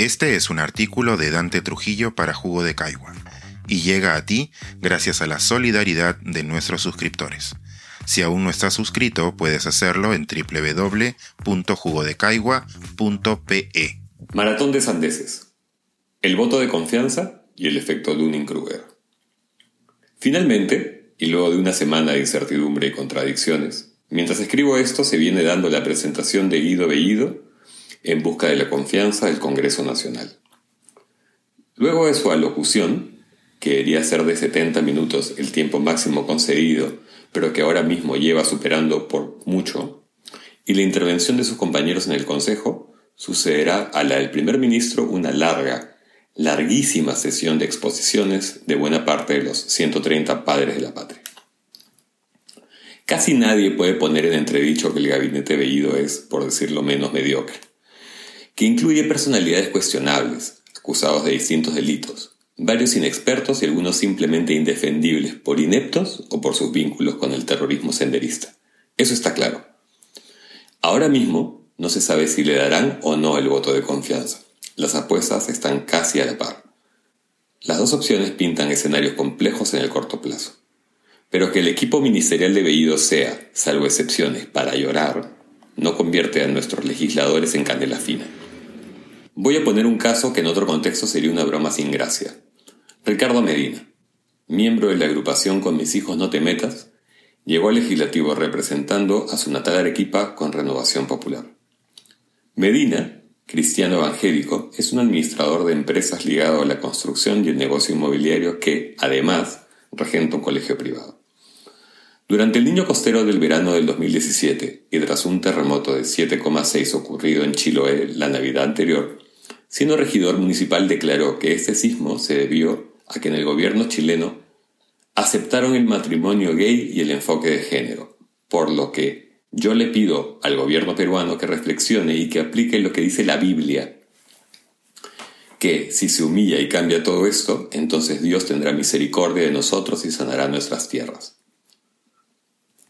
Este es un artículo de Dante Trujillo para Jugo de Caigua y llega a ti gracias a la solidaridad de nuestros suscriptores. Si aún no estás suscrito, puedes hacerlo en www.jugodecaigua.pe. Maratón de Sandeces. El voto de confianza y el efecto Dunning-Kruger. Finalmente, y luego de una semana de incertidumbre y contradicciones, mientras escribo esto se viene dando la presentación de Guido Bellido en busca de la confianza del Congreso Nacional. Luego de su alocución, que debería ser de 70 minutos el tiempo máximo concedido, pero que ahora mismo lleva superando por mucho, y la intervención de sus compañeros en el Consejo, sucederá a la del primer ministro una larga, larguísima sesión de exposiciones de buena parte de los 130 padres de la patria. Casi nadie puede poner en entredicho que el gabinete Bellido es, por decirlo menos, mediocre que incluye personalidades cuestionables, acusados de distintos delitos, varios inexpertos y algunos simplemente indefendibles por ineptos o por sus vínculos con el terrorismo senderista. Eso está claro. Ahora mismo no se sabe si le darán o no el voto de confianza. Las apuestas están casi a la par. Las dos opciones pintan escenarios complejos en el corto plazo. Pero que el equipo ministerial de Bellido sea, salvo excepciones, para llorar, no convierte a nuestros legisladores en canela fina. Voy a poner un caso que en otro contexto sería una broma sin gracia. Ricardo Medina, miembro de la agrupación Con mis hijos no te metas, llegó al legislativo representando a su natal Arequipa con renovación popular. Medina, cristiano evangélico, es un administrador de empresas ligado a la construcción y el negocio inmobiliario que, además, regenta un colegio privado. Durante el niño costero del verano del 2017 y tras un terremoto de 7,6 ocurrido en Chiloé la Navidad anterior, siendo regidor municipal declaró que este sismo se debió a que en el gobierno chileno aceptaron el matrimonio gay y el enfoque de género, por lo que yo le pido al gobierno peruano que reflexione y que aplique lo que dice la Biblia, que si se humilla y cambia todo esto, entonces Dios tendrá misericordia de nosotros y sanará nuestras tierras.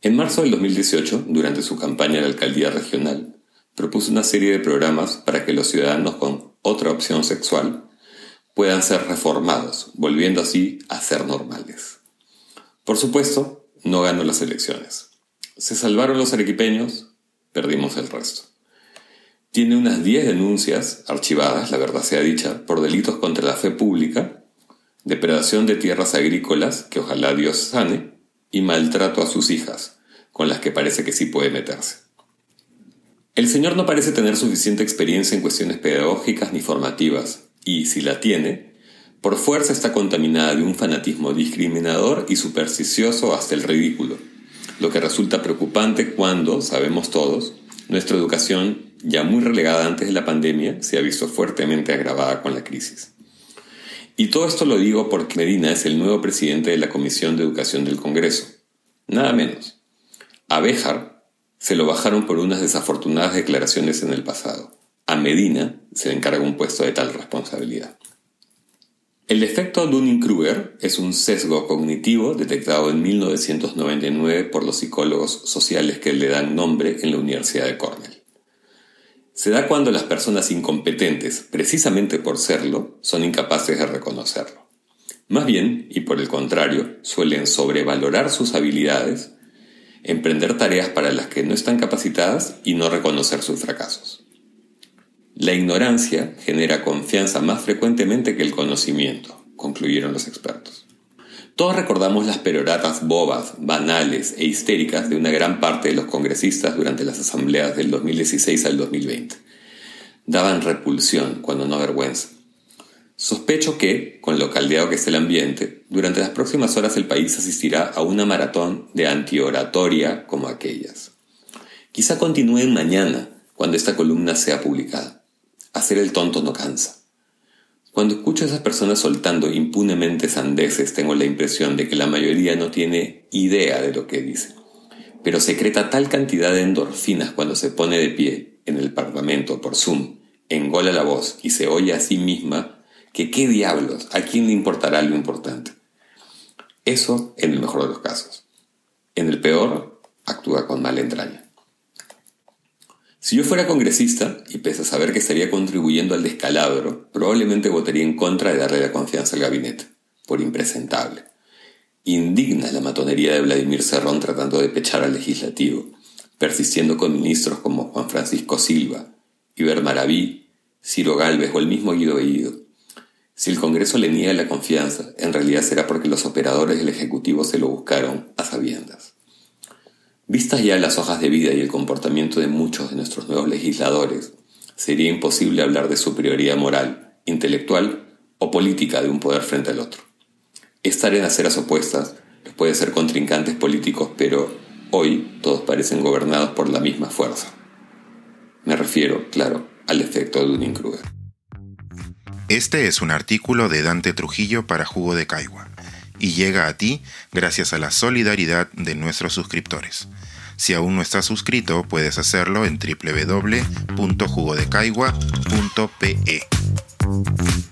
En marzo del 2018, durante su campaña a la alcaldía regional, propuso una serie de programas para que los ciudadanos con otra opción sexual, puedan ser reformados, volviendo así a ser normales. Por supuesto, no ganó las elecciones. Se salvaron los arequipeños, perdimos el resto. Tiene unas 10 denuncias archivadas, la verdad sea dicha, por delitos contra la fe pública, depredación de tierras agrícolas, que ojalá Dios sane, y maltrato a sus hijas, con las que parece que sí puede meterse. El Señor no parece tener suficiente experiencia en cuestiones pedagógicas ni formativas, y si la tiene, por fuerza está contaminada de un fanatismo discriminador y supersticioso hasta el ridículo, lo que resulta preocupante cuando, sabemos todos, nuestra educación, ya muy relegada antes de la pandemia, se ha visto fuertemente agravada con la crisis. Y todo esto lo digo porque Medina es el nuevo presidente de la Comisión de Educación del Congreso. Nada menos. Abejar, se lo bajaron por unas desafortunadas declaraciones en el pasado. A Medina se le encarga un puesto de tal responsabilidad. El efecto Dunning-Kruger es un sesgo cognitivo detectado en 1999 por los psicólogos sociales que le dan nombre en la Universidad de Cornell. Se da cuando las personas incompetentes, precisamente por serlo, son incapaces de reconocerlo. Más bien, y por el contrario, suelen sobrevalorar sus habilidades emprender tareas para las que no están capacitadas y no reconocer sus fracasos. La ignorancia genera confianza más frecuentemente que el conocimiento, concluyeron los expertos. Todos recordamos las peroratas bobas, banales e histéricas de una gran parte de los congresistas durante las asambleas del 2016 al 2020. Daban repulsión, cuando no vergüenza. Sospecho que, con lo caldeado que es el ambiente, durante las próximas horas el país asistirá a una maratón de antioratoria como aquellas. Quizá continúen mañana, cuando esta columna sea publicada. Hacer el tonto no cansa. Cuando escucho a esas personas soltando impunemente sandeces, tengo la impresión de que la mayoría no tiene idea de lo que dice. Pero secreta tal cantidad de endorfinas cuando se pone de pie en el parlamento por Zoom, engola la voz y se oye a sí misma que qué diablos, a quién le importará lo importante. Eso en el mejor de los casos. En el peor, actúa con mala entraña. Si yo fuera congresista, y pese a saber que estaría contribuyendo al descalabro, probablemente votaría en contra de darle la confianza al gabinete, por impresentable. Indigna la matonería de Vladimir Serrón tratando de pechar al legislativo, persistiendo con ministros como Juan Francisco Silva, Iber Maraví, Ciro Galvez o el mismo Guido Bellido. Si el Congreso le niega la confianza, en realidad será porque los operadores del Ejecutivo se lo buscaron a sabiendas. Vistas ya las hojas de vida y el comportamiento de muchos de nuestros nuevos legisladores, sería imposible hablar de superioridad moral, intelectual o política de un poder frente al otro. Estar en aceras opuestas los puede ser contrincantes políticos, pero hoy todos parecen gobernados por la misma fuerza. Me refiero, claro, al efecto de Dunning-Kruger. Este es un artículo de Dante Trujillo para Jugo de Caigua y llega a ti gracias a la solidaridad de nuestros suscriptores. Si aún no estás suscrito, puedes hacerlo en www.jugodecaigua.pe.